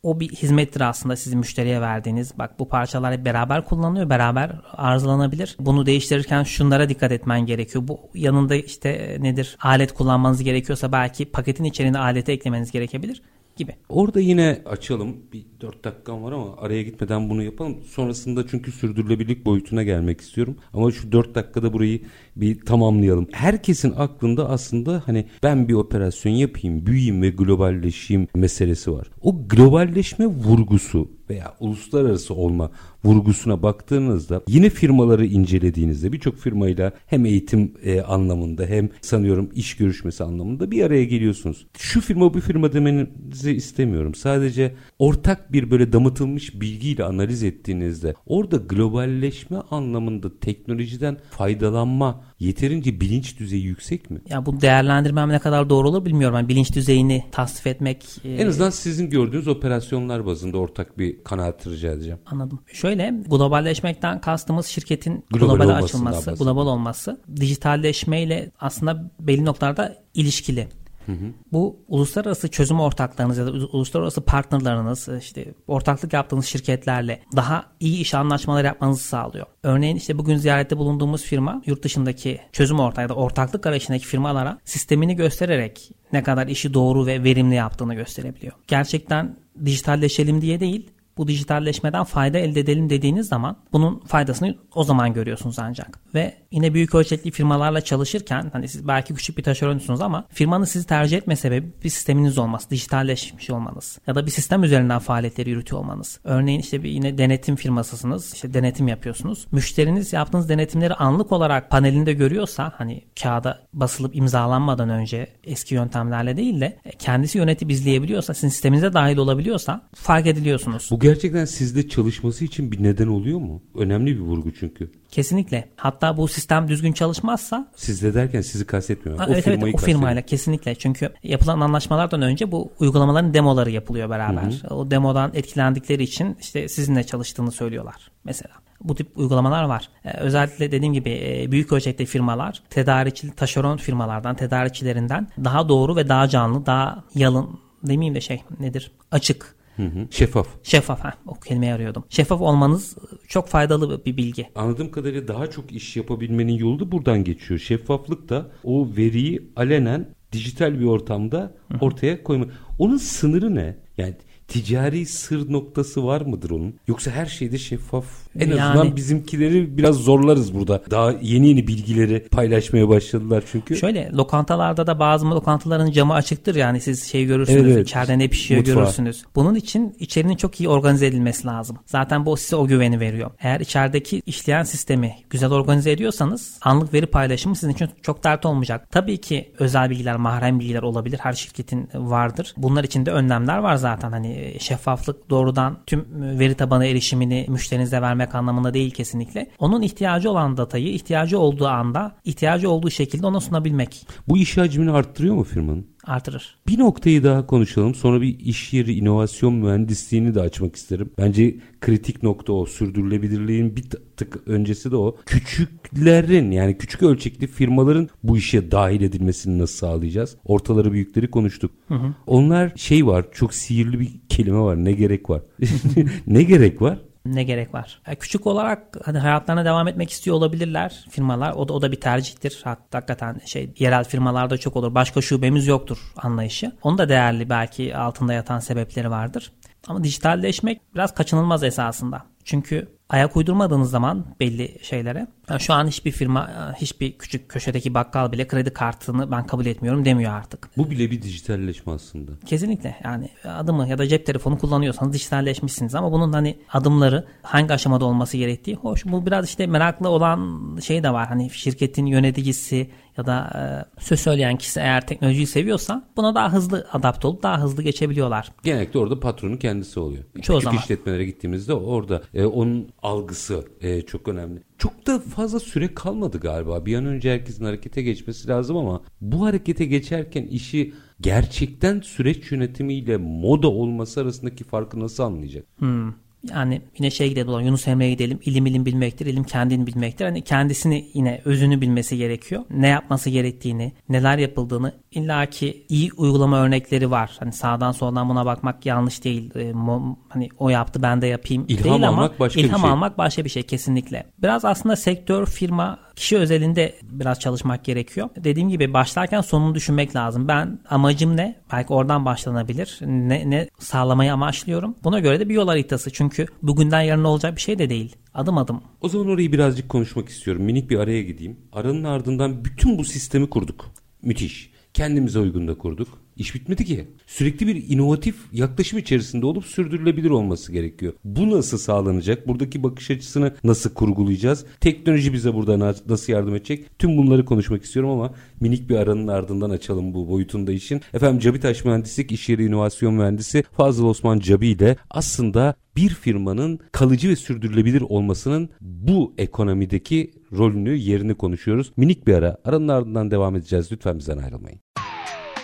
o bir hizmettir aslında sizin müşteriye verdiğiniz. Bak bu parçalar beraber kullanılıyor, beraber arızalanabilir. Bunu değiştirirken şunlara dikkat etmen gerekiyor. Bu yanında işte nedir alet kullanmanız gerekiyorsa belki paketin içerisine aleti eklemeniz gerekebilir gibi. Orada yine açalım. Bir 4 dakikam var ama araya gitmeden bunu yapalım. Sonrasında çünkü sürdürülebilirlik boyutuna gelmek istiyorum. Ama şu 4 dakikada burayı bir tamamlayalım. Herkesin aklında aslında hani ben bir operasyon yapayım, büyüyeyim ve globalleşeyim meselesi var. O globalleşme vurgusu veya uluslararası olma vurgusuna baktığınızda yine firmaları incelediğinizde birçok firmayla hem eğitim e, anlamında hem sanıyorum iş görüşmesi anlamında bir araya geliyorsunuz. Şu firma bu firma demenizi istemiyorum. Sadece ortak bir böyle damıtılmış bilgiyle analiz ettiğinizde orada globalleşme anlamında teknolojiden faydalanma yeterince bilinç düzeyi yüksek mi? Ya bu değerlendirmem ne kadar doğru olur bilmiyorum. Yani bilinç düzeyini tasvip etmek. E... En azından sizin gördüğünüz operasyonlar bazında ortak bir kanaat rica edeceğim. Anladım. Şöyle globalleşmekten kastımız şirketin global globale açılması, global olması. Dijitalleşmeyle aslında belli noktalarda ilişkili. Hı hı. Bu uluslararası çözüm ortaklarınız ya da uluslararası partnerlarınız işte ortaklık yaptığınız şirketlerle daha iyi iş anlaşmaları yapmanızı sağlıyor. Örneğin işte bugün ziyarette bulunduğumuz firma yurt dışındaki çözüm ortağı ya da ortaklık arayışındaki firmalara sistemini göstererek ne kadar işi doğru ve verimli yaptığını gösterebiliyor. Gerçekten dijitalleşelim diye değil bu dijitalleşmeden fayda elde edelim dediğiniz zaman bunun faydasını o zaman görüyorsunuz ancak. Ve yine büyük ölçekli firmalarla çalışırken hani siz belki küçük bir taşeronsunuz ama firmanın sizi tercih etme sebebi bir sisteminiz olması, dijitalleşmiş olmanız ya da bir sistem üzerinden faaliyetleri yürütüyor olmanız. Örneğin işte bir yine denetim firmasısınız. işte denetim yapıyorsunuz. Müşteriniz yaptığınız denetimleri anlık olarak panelinde görüyorsa hani kağıda basılıp imzalanmadan önce eski yöntemlerle değil de kendisi yönetip izleyebiliyorsa, sizin sisteminize dahil olabiliyorsa fark ediliyorsunuz. Bu gerçekten sizde çalışması için bir neden oluyor mu? Önemli bir vurgu çünkü. Kesinlikle. Hatta bu sistem düzgün çalışmazsa sizde derken sizi kastetmiyorum. Ha, o evet evet o firmayla kesinlikle. Çünkü yapılan anlaşmalardan önce bu uygulamaların demoları yapılıyor beraber. Hı hı. O demodan etkilendikleri için işte sizinle çalıştığını söylüyorlar mesela. Bu tip uygulamalar var. Ee, özellikle dediğim gibi e, büyük ölçekte firmalar tedarikçi taşeron firmalardan, tedarikçilerinden daha doğru ve daha canlı, daha yalın demeyeyim de şey nedir? Açık Hı hı. Şeffaf. Şeffaf ha o kelimeyi arıyordum. Şeffaf olmanız çok faydalı bir bilgi. Anladığım kadarıyla daha çok iş yapabilmenin yolu da buradan geçiyor. Şeffaflık da o veriyi alenen dijital bir ortamda ortaya koyma. Onun sınırı ne? Yani ticari sır noktası var mıdır onun? Yoksa her şeyde şeffaf. En yani, azından bizimkileri biraz zorlarız burada. Daha yeni yeni bilgileri paylaşmaya başladılar çünkü. Şöyle lokantalarda da bazı lokantaların camı açıktır yani siz şey görürsünüz evet, evet. içeride ne pişiyor Mutfağı. görürsünüz. Bunun için içerinin çok iyi organize edilmesi lazım. Zaten bu size o güveni veriyor. Eğer içerideki işleyen sistemi güzel organize ediyorsanız anlık veri paylaşımı sizin için çok dert olmayacak. Tabii ki özel bilgiler, mahrem bilgiler olabilir. Her şirketin vardır. Bunlar için de önlemler var zaten. Hani şeffaflık doğrudan tüm veri tabanı erişimini müşterinize vermek anlamında değil kesinlikle. Onun ihtiyacı olan datayı ihtiyacı olduğu anda ihtiyacı olduğu şekilde ona sunabilmek. Bu iş hacmini arttırıyor mu firmanın? artırır. Bir noktayı daha konuşalım. Sonra bir iş yeri inovasyon mühendisliğini de açmak isterim. Bence kritik nokta o. Sürdürülebilirliğin bir tık öncesi de o. Küçüklerin yani küçük ölçekli firmaların bu işe dahil edilmesini nasıl sağlayacağız? Ortaları büyükleri konuştuk. Hı hı. Onlar şey var çok sihirli bir kelime var. Ne gerek var? ne gerek var? Ne gerek var? Yani küçük olarak hani hayatlarına devam etmek istiyor olabilirler firmalar. O da o da bir tercihtir. Hakikaten şey yerel firmalarda çok olur. Başka şubemiz yoktur anlayışı. Onu da değerli belki altında yatan sebepleri vardır. Ama dijitalleşmek biraz kaçınılmaz esasında. Çünkü ayak uydurmadığınız zaman belli şeylere yani şu an hiçbir firma hiçbir küçük köşedeki bakkal bile kredi kartını ben kabul etmiyorum demiyor artık. Bu bile bir dijitalleşme aslında. Kesinlikle yani adımı ya da cep telefonu kullanıyorsanız dijitalleşmişsiniz ama bunun hani adımları hangi aşamada olması gerektiği hoş. Bu biraz işte meraklı olan şey de var hani şirketin yöneticisi ya da e, söz söyleyen kişi eğer teknolojiyi seviyorsa buna daha hızlı adapte olup daha hızlı geçebiliyorlar. Genellikle orada patronun kendisi oluyor. Çoğu Küçük zaman. işletmelere gittiğimizde orada e, onun algısı e, çok önemli. Çok da fazla süre kalmadı galiba. Bir an önce herkesin harekete geçmesi lazım ama bu harekete geçerken işi gerçekten süreç yönetimiyle moda olması arasındaki farkı nasıl anlayacak? Hmm. Yani yine şey gidelim Yunus Emre'ye gidelim. İlim ilim bilmektir, ilim kendini bilmektir. Hani kendisini yine özünü bilmesi gerekiyor. Ne yapması gerektiğini, neler yapıldığını illaki iyi uygulama örnekleri var. Hani sağdan soldan buna bakmak yanlış değil. E, mo, hani o yaptı ben de yapayım ilham değil almak ama başka ilham bir şey. almak başka bir şey kesinlikle. Biraz aslında sektör, firma, kişi özelinde biraz çalışmak gerekiyor. Dediğim gibi başlarken sonunu düşünmek lazım. Ben amacım ne? Belki oradan başlanabilir. Ne, ne sağlamayı amaçlıyorum. Buna göre de bir yol haritası. Çünkü bugünden yarın olacak bir şey de değil. Adım adım. O zaman orayı birazcık konuşmak istiyorum. Minik bir araya gideyim. Aranın ardından bütün bu sistemi kurduk. Müthiş. Kendimize uygun da kurduk. İş bitmedi ki. Sürekli bir inovatif yaklaşım içerisinde olup sürdürülebilir olması gerekiyor. Bu nasıl sağlanacak? Buradaki bakış açısını nasıl kurgulayacağız? Teknoloji bize burada nasıl yardım edecek? Tüm bunları konuşmak istiyorum ama minik bir aranın ardından açalım bu boyutunda işin. Efendim Cabitaş Mühendislik İş Yeri İnovasyon Mühendisi Fazıl Osman Cabi ile aslında bir firmanın kalıcı ve sürdürülebilir olmasının bu ekonomideki rolünü, yerini konuşuyoruz. Minik bir ara. Aranın ardından devam edeceğiz. Lütfen bizden ayrılmayın.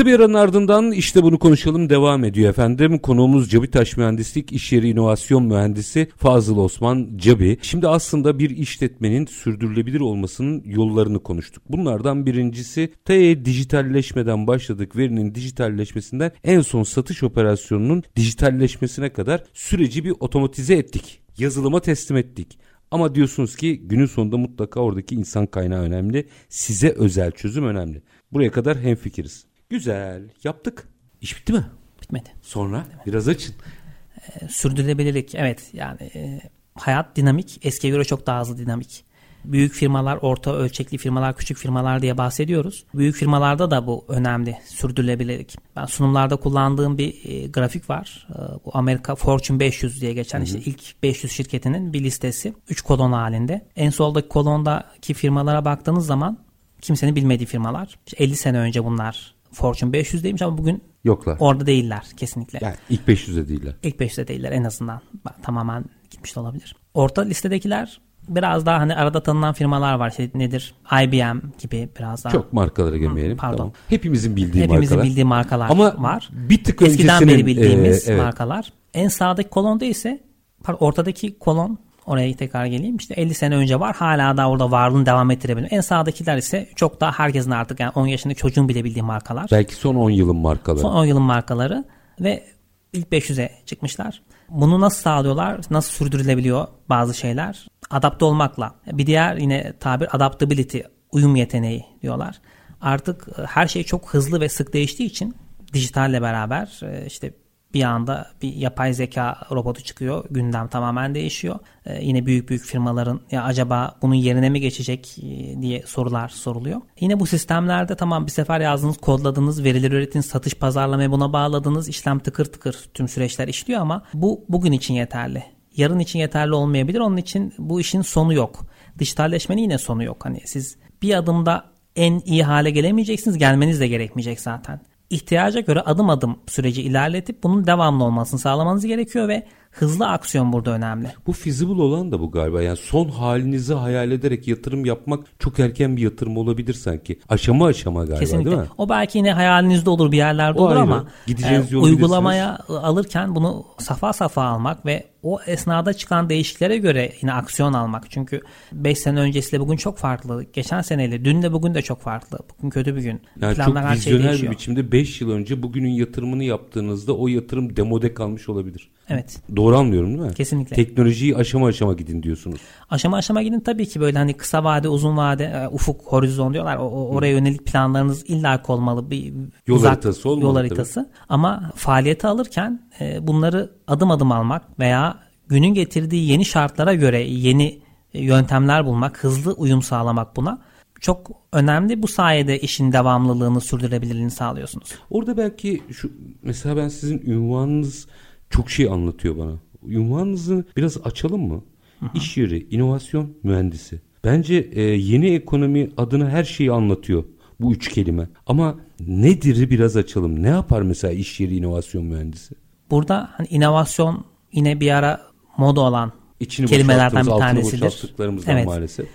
Kısa bir aranın ardından işte bunu konuşalım devam ediyor efendim. Konuğumuz Cabitaş Mühendislik İş Yeri İnovasyon Mühendisi Fazıl Osman Cabi. Şimdi aslında bir işletmenin sürdürülebilir olmasının yollarını konuştuk. Bunlardan birincisi te dijitalleşmeden başladık. Verinin dijitalleşmesinden en son satış operasyonunun dijitalleşmesine kadar süreci bir otomatize ettik. Yazılıma teslim ettik. Ama diyorsunuz ki günün sonunda mutlaka oradaki insan kaynağı önemli. Size özel çözüm önemli. Buraya kadar hemfikiriz. Güzel. Yaptık. İş bitti mi? Bitmedi. Sonra Bitmedi. biraz açın. Ee, sürdürülebilirlik. Evet yani e, hayat dinamik. Eskiye göre çok daha hızlı dinamik. Büyük firmalar, orta ölçekli firmalar, küçük firmalar diye bahsediyoruz. Büyük firmalarda da bu önemli sürdürülebilirlik. Ben sunumlarda kullandığım bir e, grafik var. E, bu Amerika Fortune 500 diye geçen hı hı. işte ilk 500 şirketinin bir listesi. 3 kolon halinde. En soldaki kolondaki firmalara baktığınız zaman kimsenin bilmediği firmalar. İşte 50 sene önce bunlar Fortune 500'deymiş ama bugün Yoklar. Orada değiller kesinlikle. Yani ilk 500'de değiller. İlk 500'de değiller en azından. Tamamen gitmiş de olabilir. Orta listedekiler biraz daha hani arada tanınan firmalar var. İşte nedir? IBM gibi biraz daha. Çok markalara girmeyelim. Pardon. Tamam. Hepimizin bildiği Hepimizin markalar. bildiği markalar Ama var. bir tık Eskiden beri bildiğimiz e, evet. markalar. En sağdaki kolonda ise ortadaki kolon Oraya tekrar geleyim. İşte 50 sene önce var. Hala da orada varlığını devam ettirebiliyor. En sağdakiler ise çok daha herkesin artık yani 10 yaşındaki çocuğun bile bildiği markalar. Belki son 10 yılın markaları. Son 10 yılın markaları ve ilk 500'e çıkmışlar. Bunu nasıl sağlıyorlar? Nasıl sürdürülebiliyor bazı şeyler? Adapte olmakla. Bir diğer yine tabir adaptability, uyum yeteneği diyorlar. Artık e, her şey çok hızlı ve sık değiştiği için dijitalle beraber e, işte bir anda bir yapay zeka robotu çıkıyor. Gündem tamamen değişiyor. Ee, yine büyük büyük firmaların ya acaba bunun yerine mi geçecek e, diye sorular soruluyor. Yine bu sistemlerde tamam bir sefer yazdınız, kodladınız, verileri ürettiniz, satış pazarlamaya buna bağladınız. işlem tıkır tıkır tüm süreçler işliyor ama bu bugün için yeterli. Yarın için yeterli olmayabilir. Onun için bu işin sonu yok. Dijitalleşmenin yine sonu yok. Hani siz bir adımda en iyi hale gelemeyeceksiniz. Gelmeniz de gerekmeyecek zaten. İhtiyaca göre adım adım süreci ilerletip bunun devamlı olmasını sağlamanız gerekiyor ve hızlı aksiyon burada önemli. Bu feasible olan da bu galiba. Yani son halinizi hayal ederek yatırım yapmak çok erken bir yatırım olabilir sanki. Aşama aşama galiba Kesinlikle. değil mi? O belki yine hayalinizde olur bir yerlerde O olur ayrı. ama Gideceğiniz e, uygulamaya alırken bunu safa safa almak ve o esnada çıkan değişiklere göre yine aksiyon almak. Çünkü 5 sene öncesiyle bugün çok farklı. Geçen seneyle dünle bugün de çok farklı. Bugün kötü bir gün. Yani Planlar çok şey vizyoner bir değişiyor. biçimde 5 yıl önce bugünün yatırımını yaptığınızda o yatırım demode kalmış olabilir. Evet. Doğru anlıyorum değil mi? Kesinlikle. Teknolojiyi aşama aşama gidin diyorsunuz. Aşama aşama gidin tabii ki böyle hani kısa vade, uzun vade, e, ufuk, horizon diyorlar. O, oraya yönelik planlarınız illaki olmalı. Bir Yol haritası olmalı Yol tabii. haritası. Ama faaliyeti alırken e, bunları adım adım almak veya günün getirdiği yeni şartlara göre yeni e, yöntemler bulmak, hızlı uyum sağlamak buna çok önemli. Bu sayede işin devamlılığını, sürdürülebilirliğini sağlıyorsunuz. Orada belki şu mesela ben sizin ünvanınız çok şey anlatıyor bana. Ünvanınızı biraz açalım mı? İş yeri, inovasyon mühendisi. Bence e, yeni ekonomi adına her şeyi anlatıyor bu üç kelime. Ama nedir'i biraz açalım. Ne yapar mesela iş yeri inovasyon mühendisi? Burada hani inovasyon yine bir ara moda olan İçini kelimelerden bir tanesidir. Evet. maalesef.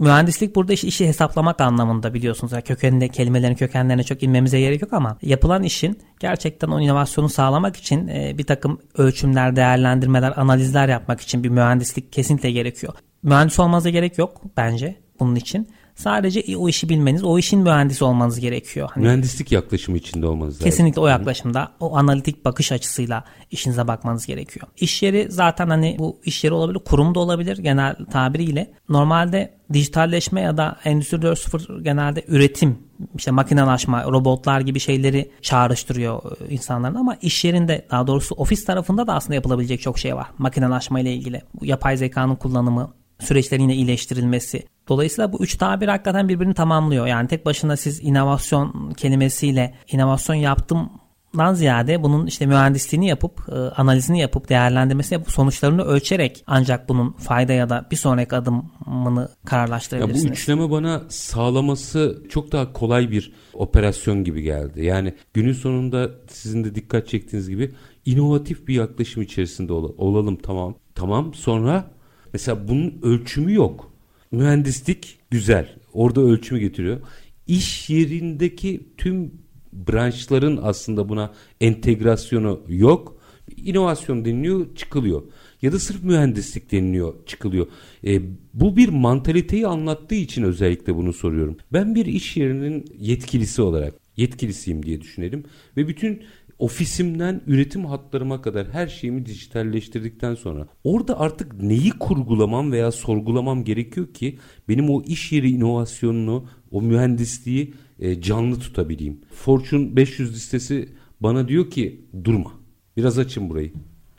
Mühendislik burada iş, işi hesaplamak anlamında biliyorsunuz. Yani kökeninde kelimelerin kökenlerine çok inmemize gerek yok ama yapılan işin gerçekten o inovasyonu sağlamak için e, bir takım ölçümler, değerlendirmeler, analizler yapmak için bir mühendislik kesinlikle gerekiyor. Mühendis olmanıza gerek yok bence bunun için. Sadece o işi bilmeniz, o işin mühendisi olmanız gerekiyor. Hani Mühendislik yaklaşımı içinde olmanız lazım. Kesinlikle o yaklaşımda o analitik bakış açısıyla işinize bakmanız gerekiyor. İş yeri zaten hani bu iş yeri olabilir, kurum da olabilir genel tabiriyle. Normalde dijitalleşme ya da Endüstri 4.0 genelde üretim, işte makinelaşma, robotlar gibi şeyleri çağrıştırıyor e, insanların ama iş yerinde daha doğrusu ofis tarafında da aslında yapılabilecek çok şey var. Makinelaşma ile ilgili. Bu yapay zekanın kullanımı, süreçlerin yine iyileştirilmesi. Dolayısıyla bu üç tabir hakikaten birbirini tamamlıyor. Yani tek başına siz inovasyon kelimesiyle inovasyon yaptımdan ziyade bunun işte mühendisliğini yapıp e, analizini yapıp değerlendirmesini yapıp sonuçlarını ölçerek ancak bunun fayda ya da bir sonraki adımını Ya bu kararlaştırabilirsiniz. üçleme bana sağlaması çok daha kolay bir operasyon gibi geldi. Yani günün sonunda sizin de dikkat çektiğiniz gibi inovatif bir yaklaşım içerisinde ol- olalım tamam. Tamam sonra mesela bunun ölçümü yok. Mühendislik güzel. Orada ölçümü getiriyor. İş yerindeki tüm branşların aslında buna entegrasyonu yok. İnovasyon deniliyor, çıkılıyor. Ya da sırf mühendislik deniliyor, çıkılıyor. E, bu bir mantaliteyi anlattığı için özellikle bunu soruyorum. Ben bir iş yerinin yetkilisi olarak, yetkilisiyim diye düşünelim. Ve bütün ofisimden üretim hatlarıma kadar her şeyimi dijitalleştirdikten sonra orada artık neyi kurgulamam veya sorgulamam gerekiyor ki benim o iş yeri inovasyonunu, o mühendisliği e, canlı tutabileyim. Fortune 500 listesi bana diyor ki durma. Biraz açın burayı.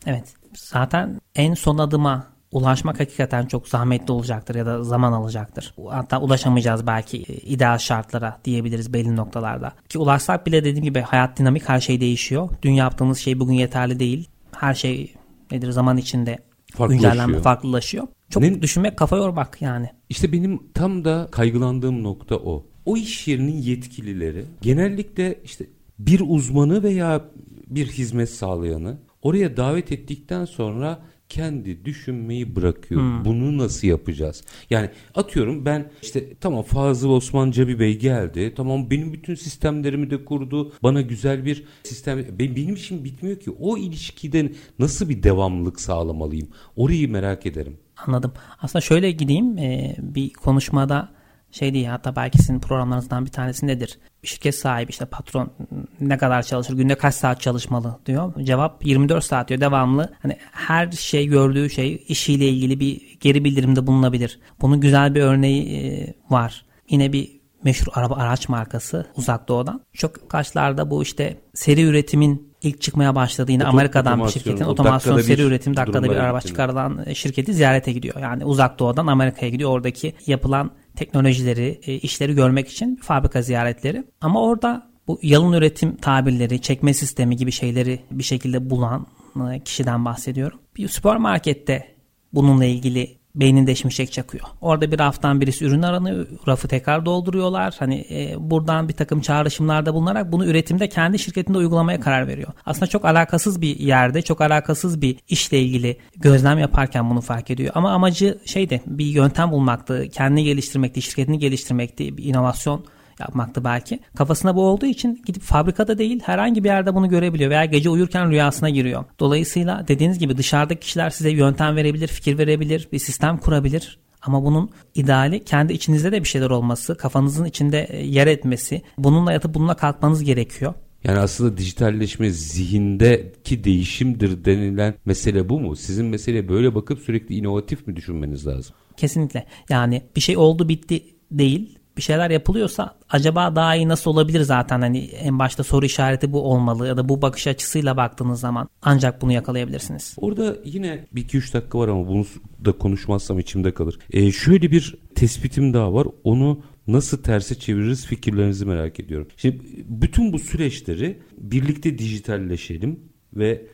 Evet. Zaten en son adıma ulaşmak hakikaten çok zahmetli olacaktır ya da zaman alacaktır. Hatta ulaşamayacağız belki e, ideal şartlara diyebiliriz belli noktalarda. Ki ulaşsak bile dediğim gibi hayat dinamik her şey değişiyor. Dün yaptığımız şey bugün yeterli değil. Her şey nedir zaman içinde Farklılaşıyor. güncellenme farklılaşıyor. Çok Ne- düşünmek kafa yormak yani. İşte benim tam da kaygılandığım nokta o. O iş yerinin yetkilileri genellikle işte bir uzmanı veya bir hizmet sağlayanı oraya davet ettikten sonra kendi düşünmeyi bırakıyor. Bunu nasıl yapacağız? Yani atıyorum ben işte tamam Fazıl Osman Cabi Bey geldi. Tamam benim bütün sistemlerimi de kurdu. Bana güzel bir sistem. Be- Benim işim bitmiyor ki. O ilişkiden nasıl bir devamlılık sağlamalıyım? Orayı merak ederim. Anladım. Aslında şöyle gideyim e, bir konuşmada şey diye hatta belki sizin programlarınızdan bir tanesindedir. Şirket sahibi işte patron ne kadar çalışır günde kaç saat çalışmalı diyor. Cevap 24 saat diyor devamlı. Hani her şey gördüğü şey işiyle ilgili bir geri bildirimde bulunabilir. Bunun güzel bir örneği e, var. Yine bir meşhur araba araç markası uzak doğudan. Çok kaçlarda bu işte seri üretimin ilk çıkmaya başladığı yine Oto- Amerika'dan bir şirketin otomasyon seri üretim dakikada bir araba çıkarılan şirketi ziyarete gidiyor. Yani uzak doğudan Amerika'ya gidiyor. Oradaki yapılan teknolojileri, e, işleri görmek için fabrika ziyaretleri. Ama orada bu yalın üretim tabirleri, çekme sistemi gibi şeyleri bir şekilde bulan e, kişiden bahsediyorum. Bir süpermarkette bununla ilgili beyninde şimşek çakıyor. Orada bir raftan birisi ürün aranıyor. Rafı tekrar dolduruyorlar. Hani e, buradan bir takım çağrışımlarda bulunarak bunu üretimde kendi şirketinde uygulamaya karar veriyor. Aslında çok alakasız bir yerde, çok alakasız bir işle ilgili gözlem yaparken bunu fark ediyor. Ama amacı şeydi, bir yöntem bulmaktı, kendini geliştirmekti, şirketini geliştirmekti, bir inovasyon yapmaktı belki. Kafasında bu olduğu için gidip fabrikada değil herhangi bir yerde bunu görebiliyor veya gece uyurken rüyasına giriyor. Dolayısıyla dediğiniz gibi dışarıdaki kişiler size yöntem verebilir, fikir verebilir, bir sistem kurabilir. Ama bunun ideali kendi içinizde de bir şeyler olması, kafanızın içinde e, yer etmesi, bununla yatıp bununla kalkmanız gerekiyor. Yani aslında dijitalleşme zihindeki değişimdir denilen mesele bu mu? Sizin mesele böyle bakıp sürekli inovatif mi düşünmeniz lazım? Kesinlikle. Yani bir şey oldu bitti değil bir şeyler yapılıyorsa acaba daha iyi nasıl olabilir zaten hani en başta soru işareti bu olmalı ya da bu bakış açısıyla baktığınız zaman ancak bunu yakalayabilirsiniz. Orada yine bir iki üç dakika var ama bunu da konuşmazsam içimde kalır. Ee, şöyle bir tespitim daha var onu nasıl terse çeviririz fikirlerinizi merak ediyorum. Şimdi bütün bu süreçleri birlikte dijitalleşelim ve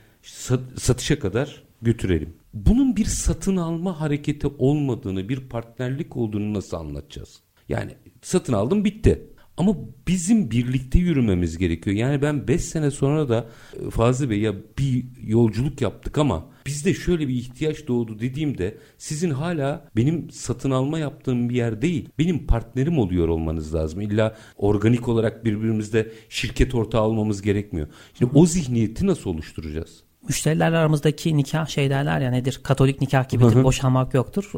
satışa kadar götürelim. Bunun bir satın alma hareketi olmadığını, bir partnerlik olduğunu nasıl anlatacağız? Yani satın aldım bitti. Ama bizim birlikte yürümemiz gerekiyor. Yani ben 5 sene sonra da e, Fazlı Bey ya bir yolculuk yaptık ama bizde şöyle bir ihtiyaç doğdu dediğimde sizin hala benim satın alma yaptığım bir yer değil. Benim partnerim oluyor olmanız lazım. İlla organik olarak birbirimizde şirket ortağı olmamız gerekmiyor. Şimdi o zihniyeti nasıl oluşturacağız? Müşteriler aramızdaki nikah şey derler ya nedir? Katolik nikah gibidir. Hı hı. Boşanmak yoktur.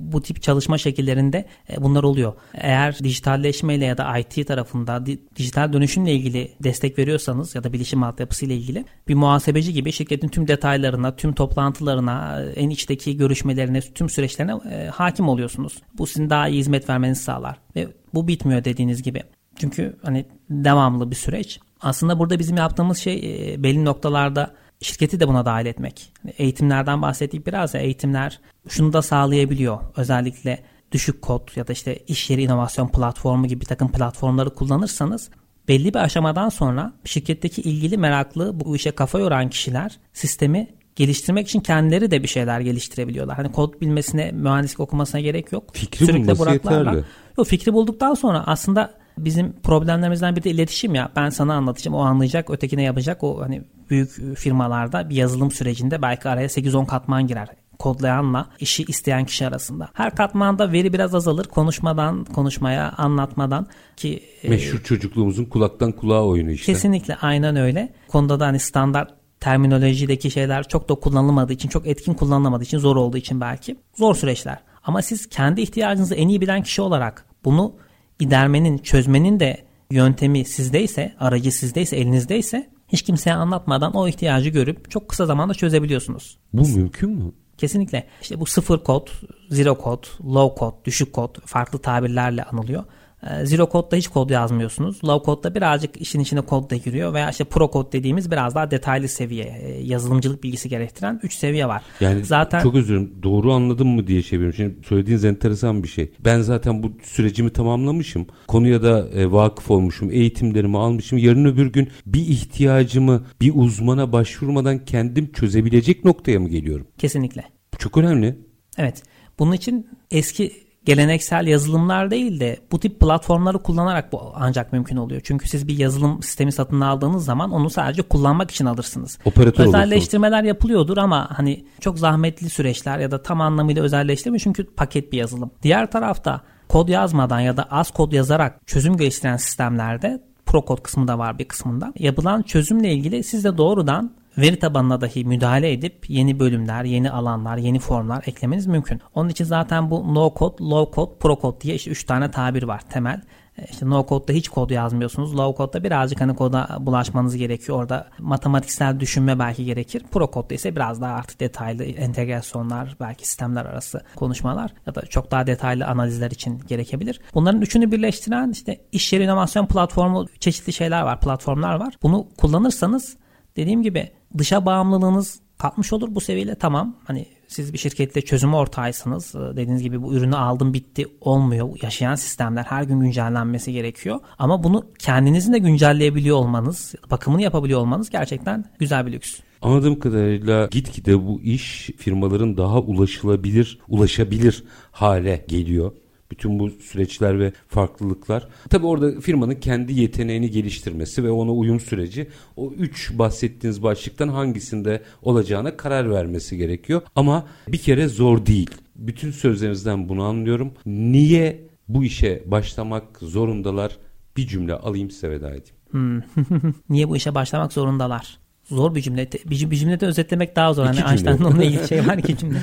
Bu tip çalışma şekillerinde e, bunlar oluyor. Eğer dijitalleşmeyle ya da IT tarafında dijital dönüşümle ilgili destek veriyorsanız ya da bilişim altyapısıyla ilgili bir muhasebeci gibi şirketin tüm detaylarına, tüm toplantılarına, e, en içteki görüşmelerine, tüm süreçlerine e, hakim oluyorsunuz. Bu sizin daha iyi hizmet vermenizi sağlar. Ve bu bitmiyor dediğiniz gibi. Çünkü hani devamlı bir süreç. Aslında burada bizim yaptığımız şey belli noktalarda şirketi de buna dahil etmek. Eğitimlerden bahsettik biraz ya eğitimler şunu da sağlayabiliyor. Özellikle düşük kod ya da işte iş yeri inovasyon platformu gibi bir takım platformları kullanırsanız belli bir aşamadan sonra şirketteki ilgili meraklı bu işe kafa yoran kişiler sistemi geliştirmek için kendileri de bir şeyler geliştirebiliyorlar. Hani kod bilmesine, mühendislik okumasına gerek yok. Fikri Sürekli bulması yeterli. Yok, fikri bulduktan sonra aslında bizim problemlerimizden biri de iletişim ya. Ben sana anlatacağım, o anlayacak, ötekine yapacak. O hani büyük firmalarda bir yazılım sürecinde belki araya 8-10 katman girer kodlayanla işi isteyen kişi arasında. Her katmanda veri biraz azalır konuşmadan konuşmaya anlatmadan ki e, meşhur e, çocukluğumuzun kulaktan kulağa oyunu işte. Kesinlikle aynen öyle. Konuda da hani standart terminolojideki şeyler çok da kullanılmadığı için, çok etkin kullanılamadığı için, zor olduğu için belki zor süreçler. Ama siz kendi ihtiyacınızı en iyi bilen kişi olarak bunu gidermenin, çözmenin de yöntemi sizdeyse, aracı sizdeyse, elinizdeyse hiç kimseye anlatmadan o ihtiyacı görüp çok kısa zamanda çözebiliyorsunuz. Bu mümkün mü? Kesinlikle. İşte bu sıfır kod, zero kod, low kod, düşük kod farklı tabirlerle anılıyor. Ee, zero Code'da hiç kod yazmıyorsunuz. Low Code'da birazcık işin içine kod da giriyor veya işte Pro Code dediğimiz biraz daha detaylı seviye, e, yazılımcılık bilgisi gerektiren 3 seviye var. Yani zaten çok özür dilerim. Doğru anladım mı diye çeviriyorum. Şimdi söylediğiniz enteresan bir şey. Ben zaten bu sürecimi tamamlamışım. Konuya da e, vakıf olmuşum. Eğitimlerimi almışım. Yarın öbür gün bir ihtiyacımı bir uzmana başvurmadan kendim çözebilecek noktaya mı geliyorum? Kesinlikle. Bu çok önemli. Evet. Bunun için eski geleneksel yazılımlar değil de bu tip platformları kullanarak bu ancak mümkün oluyor. Çünkü siz bir yazılım sistemi satın aldığınız zaman onu sadece kullanmak için alırsınız. Operatör Özelleştirmeler olursunuz. yapılıyordur ama hani çok zahmetli süreçler ya da tam anlamıyla özelleştirmiyor çünkü paket bir yazılım. Diğer tarafta kod yazmadan ya da az kod yazarak çözüm geliştiren sistemlerde pro kod kısmı da var bir kısmında. Yapılan çözümle ilgili siz de doğrudan veri tabanına dahi müdahale edip yeni bölümler, yeni alanlar, yeni formlar eklemeniz mümkün. Onun için zaten bu no code, low code, pro code diye işte 3 tane tabir var temel. E, işte no code'da hiç kod yazmıyorsunuz. Low code'da birazcık hani koda bulaşmanız gerekiyor. Orada matematiksel düşünme belki gerekir. Pro code'da ise biraz daha artık detaylı entegrasyonlar, belki sistemler arası konuşmalar ya da çok daha detaylı analizler için gerekebilir. Bunların üçünü birleştiren işte iş yeri inovasyon platformu çeşitli şeyler var, platformlar var. Bunu kullanırsanız dediğim gibi dışa bağımlılığınız kalkmış olur bu seviyeyle tamam. Hani siz bir şirketle çözüm ortağısınız. Ee, dediğiniz gibi bu ürünü aldım bitti olmuyor. Yaşayan sistemler her gün güncellenmesi gerekiyor. Ama bunu kendinizin de güncelleyebiliyor olmanız, bakımını yapabiliyor olmanız gerçekten güzel bir lüks. Anladığım kadarıyla gitgide bu iş firmaların daha ulaşılabilir, ulaşabilir hale geliyor bütün bu süreçler ve farklılıklar. Tabii orada firmanın kendi yeteneğini geliştirmesi ve ona uyum süreci o üç bahsettiğiniz başlıktan hangisinde olacağına karar vermesi gerekiyor. Ama bir kere zor değil. Bütün sözlerinizden bunu anlıyorum. Niye bu işe başlamak zorundalar? Bir cümle alayım size veda edeyim. Hmm. Niye bu işe başlamak zorundalar? Zor bir cümle. Bir, bir cümlede özetlemek daha zor. İki hani cümle. Einstein'ın onunla ilgili şey var iki cümle.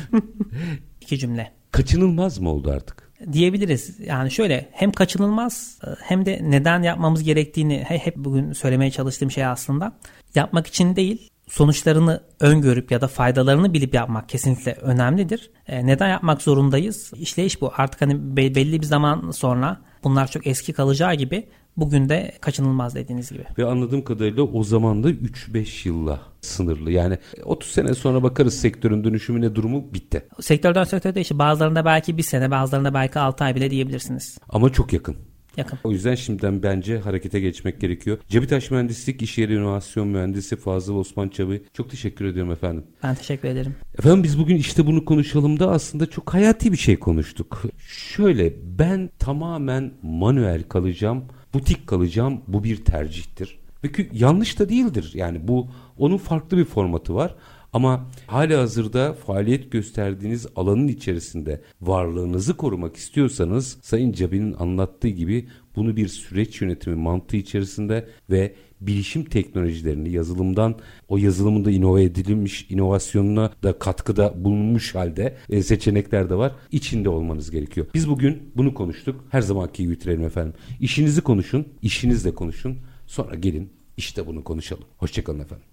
iki cümle. Kaçınılmaz mı oldu artık? Diyebiliriz. Yani şöyle hem kaçınılmaz hem de neden yapmamız gerektiğini hep bugün söylemeye çalıştığım şey aslında yapmak için değil sonuçlarını öngörüp ya da faydalarını bilip yapmak kesinlikle önemlidir. E, neden yapmak zorundayız? İşleyiş bu. Artık hani belli bir zaman sonra bunlar çok eski kalacağı gibi bugün de kaçınılmaz dediğiniz gibi. Ve anladığım kadarıyla o zaman da 3-5 yılla sınırlı. Yani 30 sene sonra bakarız sektörün dönüşümüne durumu bitti. Sektörden sektöre değişir. Bazılarında belki bir sene bazılarında belki 6 ay bile diyebilirsiniz. Ama çok yakın. Yakın. O yüzden şimdiden bence harekete geçmek gerekiyor. Cebitaş Mühendislik İş Yeri İnovasyon Mühendisi Fazıl Osman Çabi. Çok teşekkür ediyorum efendim. Ben teşekkür ederim. Efendim biz bugün işte bunu konuşalım da aslında çok hayati bir şey konuştuk. Şöyle ben tamamen manuel kalacağım, butik kalacağım. Bu bir tercihtir. Ve yanlış da değildir. Yani bu onun farklı bir formatı var. Ama hali hazırda faaliyet gösterdiğiniz alanın içerisinde varlığınızı korumak istiyorsanız Sayın Cabi'nin anlattığı gibi bunu bir süreç yönetimi mantığı içerisinde ve bilişim teknolojilerini yazılımdan o yazılımın da inove edilmiş inovasyonuna da katkıda bulunmuş halde e, seçenekler de var. İçinde olmanız gerekiyor. Biz bugün bunu konuştuk. Her zamanki gibi bitirelim efendim. İşinizi konuşun, işinizle konuşun. Sonra gelin işte bunu konuşalım. Hoşçakalın efendim.